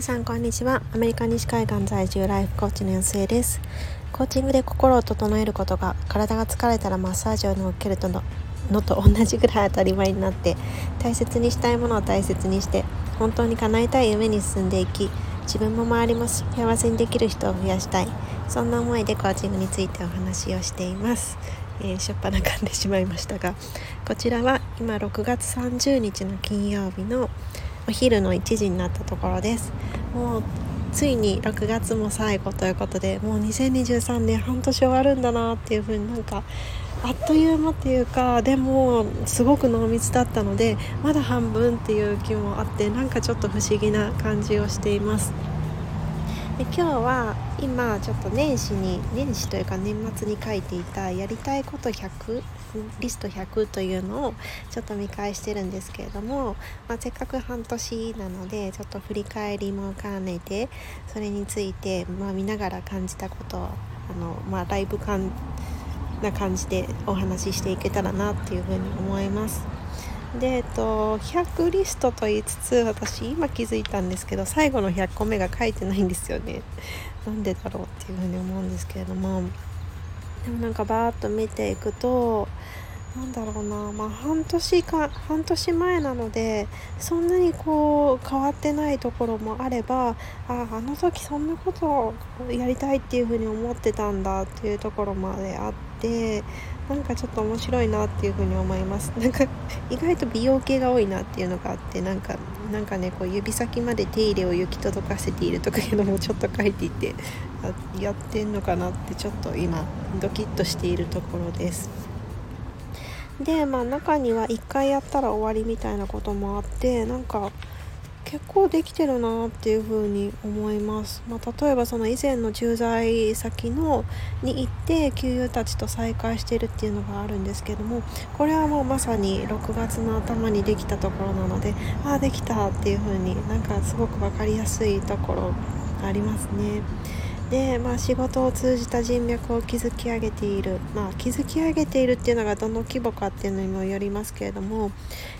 皆さんこんにちは。アメリカ西海岸在住ライフコーチの安江です。コーチングで心を整えることが体が疲れたらマッサージを受けるとののと同じぐらい当たり前になって大切にしたいものを大切にして本当に叶えたい夢に進んでいき自分も周りも幸せにできる人を増やしたい。そんな思いでコーチングについてお話をしています、えー、しょっぱな噛んでしまいましたがこちらは今6月30日の金曜日のお昼の1時になったところです。もうついに6月も最後ということでもう2023年半年終わるんだなっていう風になんかあっという間っていうかでもすごく濃密だったのでまだ半分っていう気もあってなんかちょっと不思議な感じをしています。で今日は今ちょっと年始に年始というか年末に書いていたやりたいこと100リスト100というのをちょっと見返してるんですけれども、まあ、せっかく半年なのでちょっと振り返りも兼ねてそれについて、まあ、見ながら感じたことをあの、まあ、ライブ感な感じでお話ししていけたらなっていうふうに思います。で、えっと、100リストと言いつつ私今気づいたんですけど最後の100個目が書いてないんですよね。なんでだろうっていうふうに思うんですけれども。でもなんかバーッと見ていくとなんだろうな。まあ半年か半年前なのでそんなにこう変わってないところもあればああの時そんなことをやりたいっていうふうに思ってたんだっていうところまであってなんかちょっと面白いなっていうふに思います。なんか意外と美容系が多いなっていうのがあってなんかなんかねこう指先まで手入れを行き届かせているとかいうのもちょっと書いていてやってんのかなってちょっと今ドキッとしているところです。でまあ中には1回やったら終わりみたいなこともあってなんか結構できてるなっていう風に思います、まあ、例えばその以前の駐在先のに行って給油たちと再会してるっていうのがあるんですけどもこれはもうまさに6月の頭にできたところなのでああできたっていう風になんかすごく分かりやすいところがありますね。で、まあ、仕事を通じた人脈を築き上げている、まあ、築き上げているっていうのがどの規模かっていうのにもよりますけれども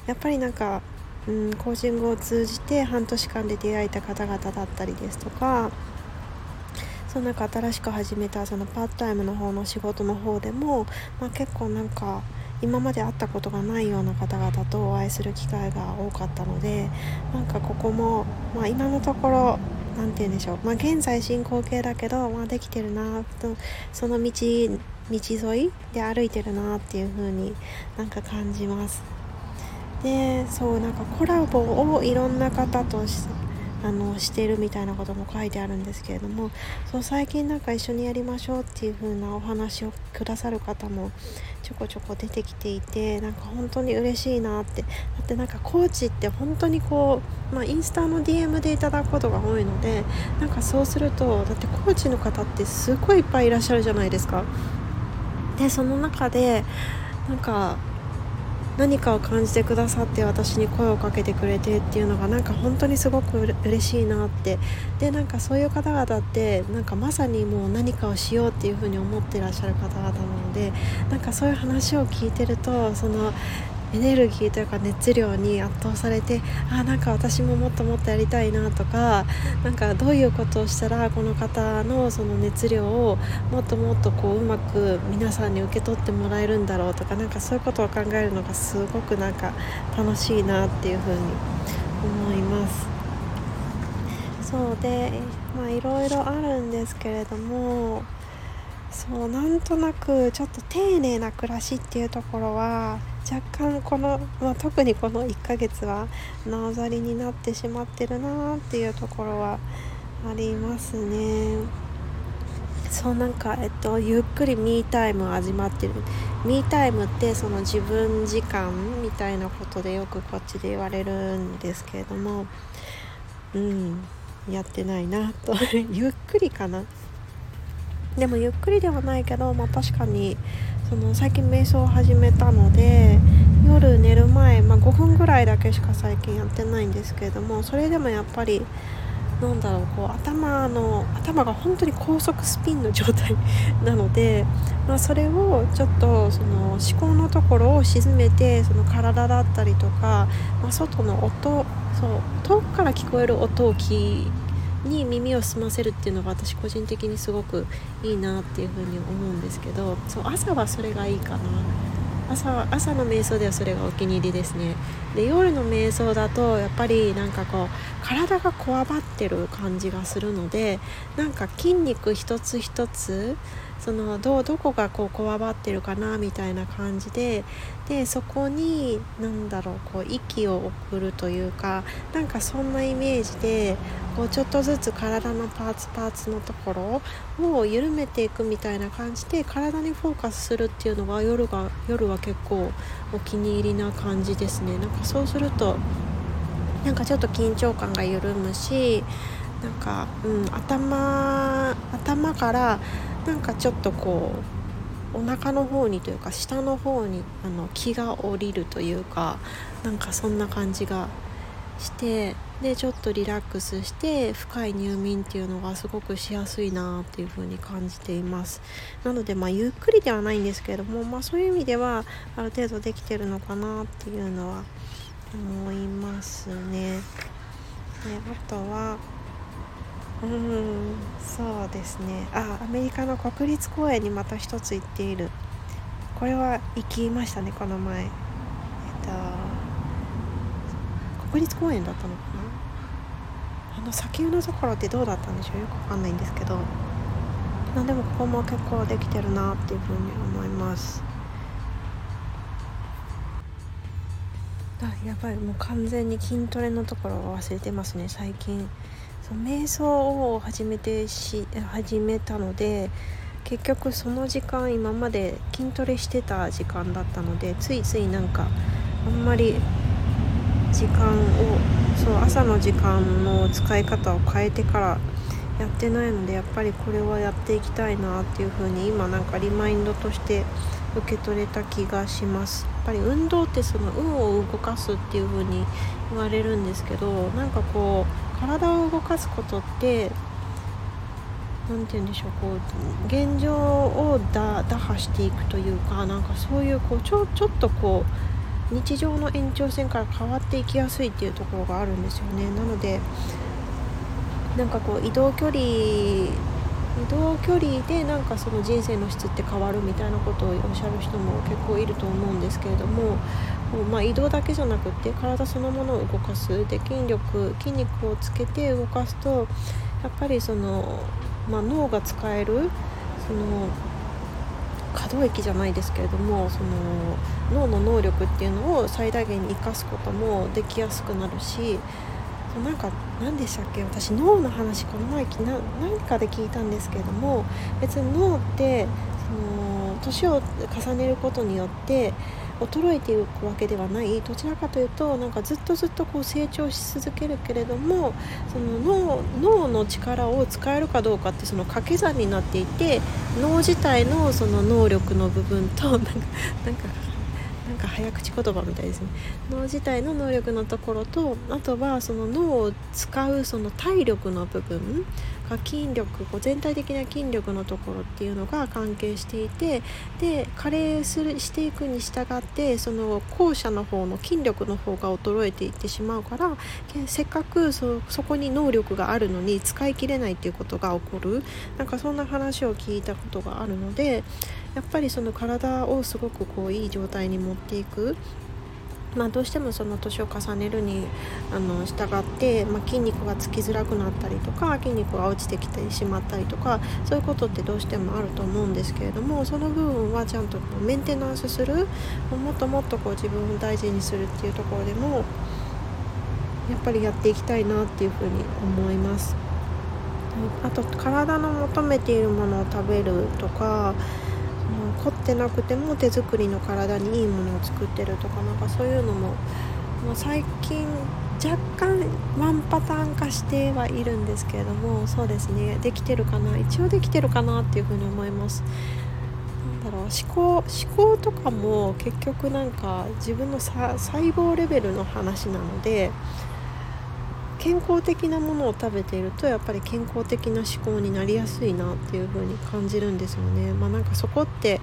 やっぱりなんかうん、コーチングを通じて半年間で出会えた方々だったりですとかその中新しく始めたそのパートタイムの方の仕事の方でも、まあ、結構なんか今まで会ったことがないような方々とお会いする機会が多かったのでなんかここも、まあ、今のところ何て言うんでしょう、まあ、現在進行形だけど、まあ、できてるなとその道道沿いで歩いてるなっていう風になんか感じます。でそうなんかコラボをいろんな方としあのしてるみたいなことも書いてあるんですけれどもそう最近なんか一緒にやりましょうっていう風なお話をくださる方もちょこちょこ出てきていてなんか本当に嬉しいなってだってなんかコーチって本当にこう、まあ、インスタの DM でいただくことが多いのでなんかそうするとだってコーチの方ってすごいいっぱいいらっしゃるじゃないですか。でその中でなんか何かを感じてくださって私に声をかけてくれてっていうのがなんか本当にすごく嬉しいなって。でなんかそういう方々ってなんかまさにもう何かをしようっていうふうに思ってらっしゃる方々なのでなんかそういう話を聞いてるとそのエネルギーというか熱量に圧倒されてあなんか私ももっともっとやりたいなとかなんかどういうことをしたらこの方のその熱量をもっともっとこううまく皆さんに受け取ってもらえるんだろうとかなんかそういうことを考えるのがすごくなんか楽しいなっていうふうに思います。そうでまあいろいろあるんですけれどもそうなんとなくちょっと丁寧な暮らしっていうところは若干この、まあ、特にこの1ヶ月はなおざりになってしまってるなっていうところはありますね。そうなんか、えっと、ゆっくりミータイム始まってる。ミータイムってその自分時間みたいなことでよくこっちで言われるんですけれどもうんやってないなと。ゆっくりかな。でもゆっくりではないけど、まあ、確かにその最近瞑想を始めたので夜寝る前、まあ、5分ぐらいだけしか最近やってないんですけれどもそれでもやっぱりなんだろうこう頭の頭が本当に高速スピンの状態 なので、まあ、それをちょっとその思考のところを沈めてその体だったりとか、まあ、外の音そう遠くから聞こえる音を聞に耳を澄ませるっていうのが私個人的にすごくいいなっていうふうに思うんですけどそう朝はそれがいいかな。朝朝の瞑想ではそれがお気に入りですね。で夜の瞑想だとやっぱりなんかこう体がこわばってる感じがするのでなんか筋肉一つ一つそのどどこがこうこわばってるかなみたいな感じででそこに何だろうこう息を送るというかなんかそんなイメージでこうちょっとずつ体のパーツパーツのところを緩めていくみたいな感じで体にフォーカスするっていうのが夜が夜は結構お気に入りな感じですね。なんかそうするとなんかちょっと緊張感が緩むしなんか、うん、頭頭からなんかちょっとこうお腹の方にというか下の方にあの気が下りるというかなんかそんな感じがしてでちょっとリラックスして深い入眠っていうのがすごくしやすいなっていう風に感じています。なのでまあゆっくりではないんですけれども、まあ、そういう意味ではある程度できてるのかなっていうのは思いますね。であとはうんそうですね。あアメリカの国立公園にまた一つ行っている。これは行きましたねこの前。えっと国立公園だったのかな？あの砂丘のところってどうだったんでしょう？よくわかんないんですけど。まあでもここも結構できてるなっていうふうに思います。あやばい。もう完全に筋トレのところを忘れてますね最近。瞑想を始めてし始めたので結局その時間今まで筋トレしてた時間だったのでついついなんかあんまり時間をそう朝の時間の使い方を変えてからやってないのでやっぱりこれはやっていきたいなっていう風に今なんかリマインドとして受け取れた気がします。やっぱり運動ってその運を動かすっていう風に言われるんですけどなんかこう体を動かすことって何て言うんでしょうこう現状を打破していくというかなんかそういうこうちょちょっとこう日常の延長線から変わっていきやすいっていうところがあるんですよね。なのでなんかこう移動距離移動距離でなんかその人生の質って変わるみたいなことをおっしゃる人も結構いると思うんですけれどもまあ、移動だけじゃなくて体そのものを動かすで筋力筋肉をつけて動かすとやっぱりその、まあ、脳が使えるその可動域じゃないですけれどもその脳の能力っていうのを最大限に生かすこともできやすくなるしなんか何でしたっけ私脳の話この前な何かで聞いたんですけれども別に脳ってその年を重ねることによって衰えていくわけではない。どちらかというとなんかずっとずっとこう成長し続けるけれどもその脳の力を使えるかどうかってその掛け算になっていて脳自体のその能力の部分となんかなんかなんか早口言葉みたいですね。脳自体の能力のところとあとはその脳を使うその体力の部分が筋力こう全体的な筋力のところっていうのが関係していてで加齢するしていくに従ってその後者の方の筋力の方が衰えていってしまうからせっかくそそこに能力があるのに使い切れないっていうことが起こる。なんかそんな話を聞いたことがあるのでやっぱりその体をすごくこういい状態に持っていくまあ、どうしてもその年を重ねるにあの従って、まあ、筋肉がつきづらくなったりとか筋肉が落ちてきてしまったりとかそういうことってどうしてもあると思うんですけれどもその部分はちゃんとこうメンテナンスするもっともっとこう自分を大事にするっていうところでもやっぱりやっていきたいなっていうふうに思います。あと体の求めているものを食べるとか凝ってなくても手作りの体にいいものを作ってるとかなんかそういうのももう最近若干ワンパターン化してはいるんですけれどもそうですね。できてるかな？一応できてるかなっていうふうに思います。なんだろう思考思考とかも結局なんか自分の細胞レベルの話なので健康的なものを食べているとやっぱり健康的な思考になりやすいなっていう風に感じるんですよね。まあ、なんかそこって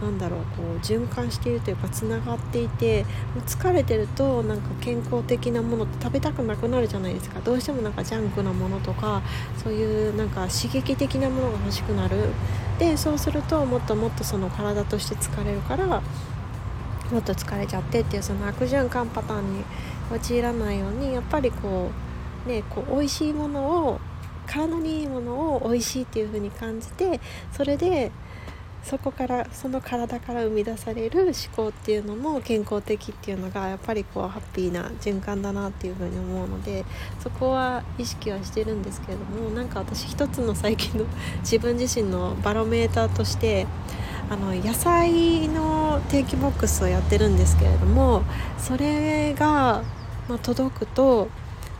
なんだろうこう循環しているというかつながっていて疲れてるとなんか健康的なものって食べたくなくなるじゃないですかどうしてもなんかジャンクなものとかそういうなんか刺激的なものが欲しくなるでそうするともっともっとその体として疲れるからもっと疲れちゃってっていうその悪循環パターンに陥らないようにやっぱりこうねこう美味しいものを体にいいものを美味しいっていう風に感じてそれでそこからその体から生み出される思考っていうのも健康的っていうのがやっぱりこうハッピーな循環だなっていうふうに思うのでそこは意識はしてるんですけれどもなんか私一つの最近の 自分自身のバロメーターとしてあの野菜の定期ボックスをやってるんですけれどもそれが、まあ、届くと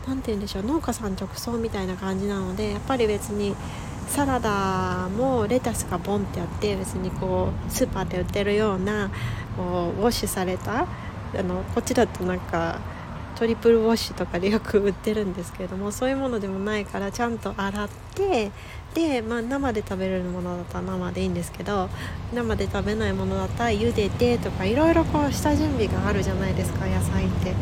何て言うんでしょう農家さん直送みたいな感じなのでやっぱり別にサラダもレタスがボンってあって別にこうスーパーで売ってるようなこうウォッシュされたあのこっちだとなんかトリプルウォッシュとかでよく売ってるんですけれどもそういうものでもないからちゃんと洗ってで、まあ、生で食べれるものだったら生でいいんですけど生で食べないものだったら茹でてとかいろいろこう下準備があるじゃないですか野菜って。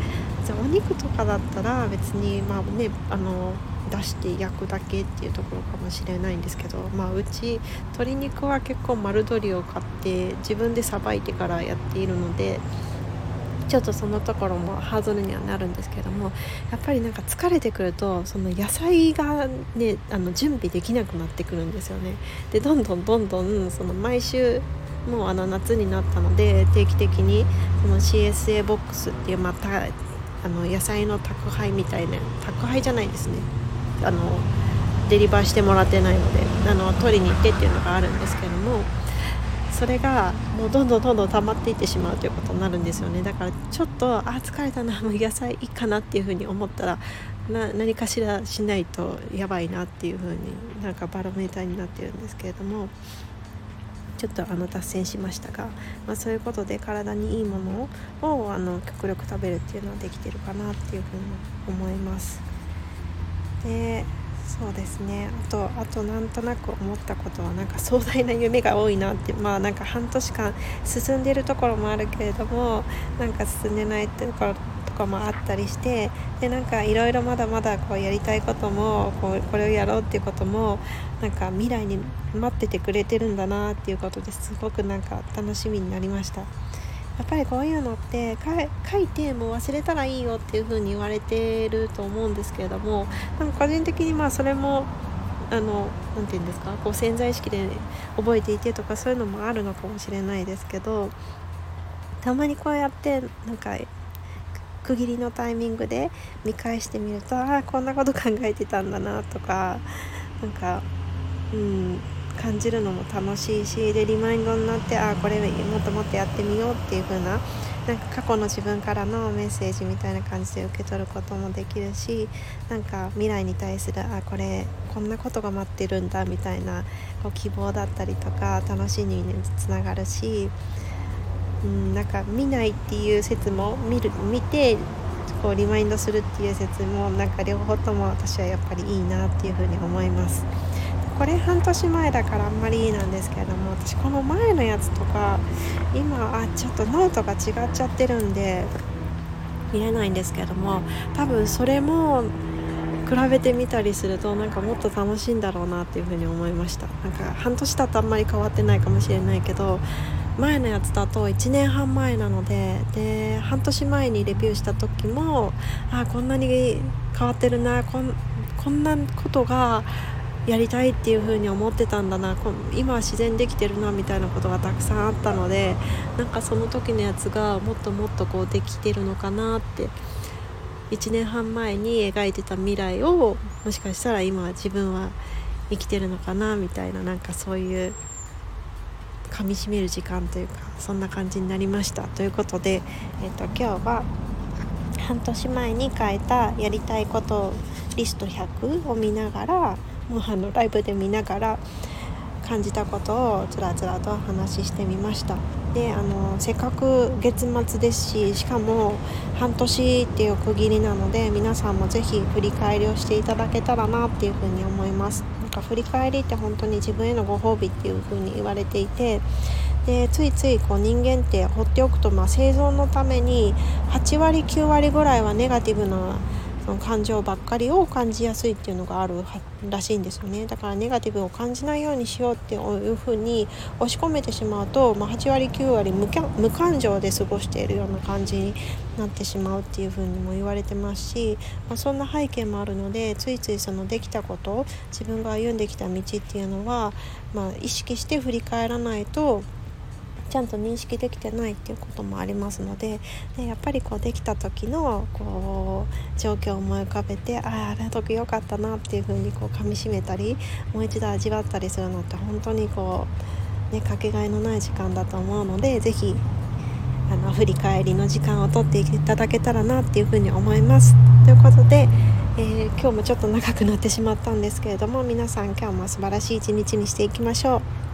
じゃお肉とかだったら別にまあねあの出して焼くだけっていうところかもしれないんですけど、まあ、うち鶏肉は結構丸鶏を買って自分でさばいてからやっているのでちょっとそのところもハードルにはなるんですけどもやっぱりなんか疲れてくるとその野菜がねあの準備できなくなってくるんですよね。でどんどんどんどんその毎週もうあの夏になったので定期的にこの CSA ボックスっていうまたあの野菜の宅配みたいな宅配じゃないですね。あのデリバーしてもらってないのであの取りに行ってっていうのがあるんですけどもそれがもうどんどんどんどん溜まっていってしまうということになるんですよね。だからちょっとあ疲れたなもう野菜いいかなっていうふうに思ったらな何かしらしないとやばいなっていうふうになんかバロメーターになってるんですけれどもちょっとあの脱線しましたが、まあ、そういうことで体にいいものをあの極力食べるっていうのはできてるかなっていうふうに思います。でそうですねあとあとなんとなく思ったことはなんか壮大な夢が多いなってまあなんか半年間進んでるところもあるけれどもなんか進んでないってところかもあったりしてでなんかいろいろまだまだこうやりたいこともこうこれをやろうっていうこともなんか未来に待っててくれてるんだなっていうことですごくなんか楽しみになりました。やっぱりこういうのって書いてもう忘れたらいいよっていう風に言われてると思うんですけれどもなんか個人的にまあそれもあのなて言うんですかこう潜在意識で覚えていてとかそういうのもあるのかもしれないですけどたまにこうやってなんか区切りのタイミングで見返してみるとああこんなこと考えてたんだなとかなんかうん感じるのも楽しいしでリマインドになってああこれもっともっとやってみようっていう風ななんか過去の自分からのメッセージみたいな感じで受け取ることもできるしなんか未来に対するあこれこんなことが待ってるんだみたいなこう希望だったりとか楽しみにつながるし、うん、なんか見ないっていう説も見る見てこうリマインドするっていう説もなんか両方とも私はやっぱりいいなっていうふうに思います。これ半年前だからあんまりいいなんですけれども私この前のやつとか今あちょっとノートが違っちゃってるんで見れないんですけども多分それも比べてみたりするとなんかもっと楽しいんだろうなっていうふうに思いましたなんか半年だとあんまり変わってないかもしれないけど前のやつだと1年半前なのでで半年前にレビューした時もあこんなに変わってるなこんこんなことがやりたいっていう風に思ってたんだな今は自然できてるなみたいなことがたくさんあったのでなんかその時のやつがもっともっとこうできてるのかなって1年半前に描いてた未来をもしかしたら今自分は生きてるのかなみたいななんかそういう噛みしめる時間というかそんな感じになりました。ということで、えーと、今日は半年前に書いたやりたいことリスト100を見ながらもうあのライブで見ながら感じたことをつらつらと話ししてみました。であのせっかく月末ですししかも半年っていう区切りなので皆さんもぜひ振り返りをしていただけたらなっていうふうに思います。か振り返りって本当に自分へのご褒美っていうふうに言われていてでついついこう人間って放っておくと、まあ、生存のために8割9割ぐらいはネガティブなの感情ばっかりを感じやすいっていうのがあるらしいんですよね。だからネガティブを感じないようにしようっていうふうに押し込めてしまうと、まあ、8割9割無感情で過ごしているような感じになってしまうっていうふうにも言われてますし、まあ、そんな背景もあるのでついついそのできたこと自分が歩んできた道っていうのは、まあ、意識して振り返らないとちゃんと認識できてないっていうこともありますのででやっぱりこうできた時のこう状況を思い浮かべてあああれ時良かったなっていう風にこう噛みしめたりもう一度味わったりするのって本当にこうねかけがえのない時間だと思うので是非あの振り返りの時間をとっていただけたらなっていうふうに思います。ということで、えー、今日もちょっと長くなってしまったんですけれども皆さん今日も素晴らしい一日にしていきましょう。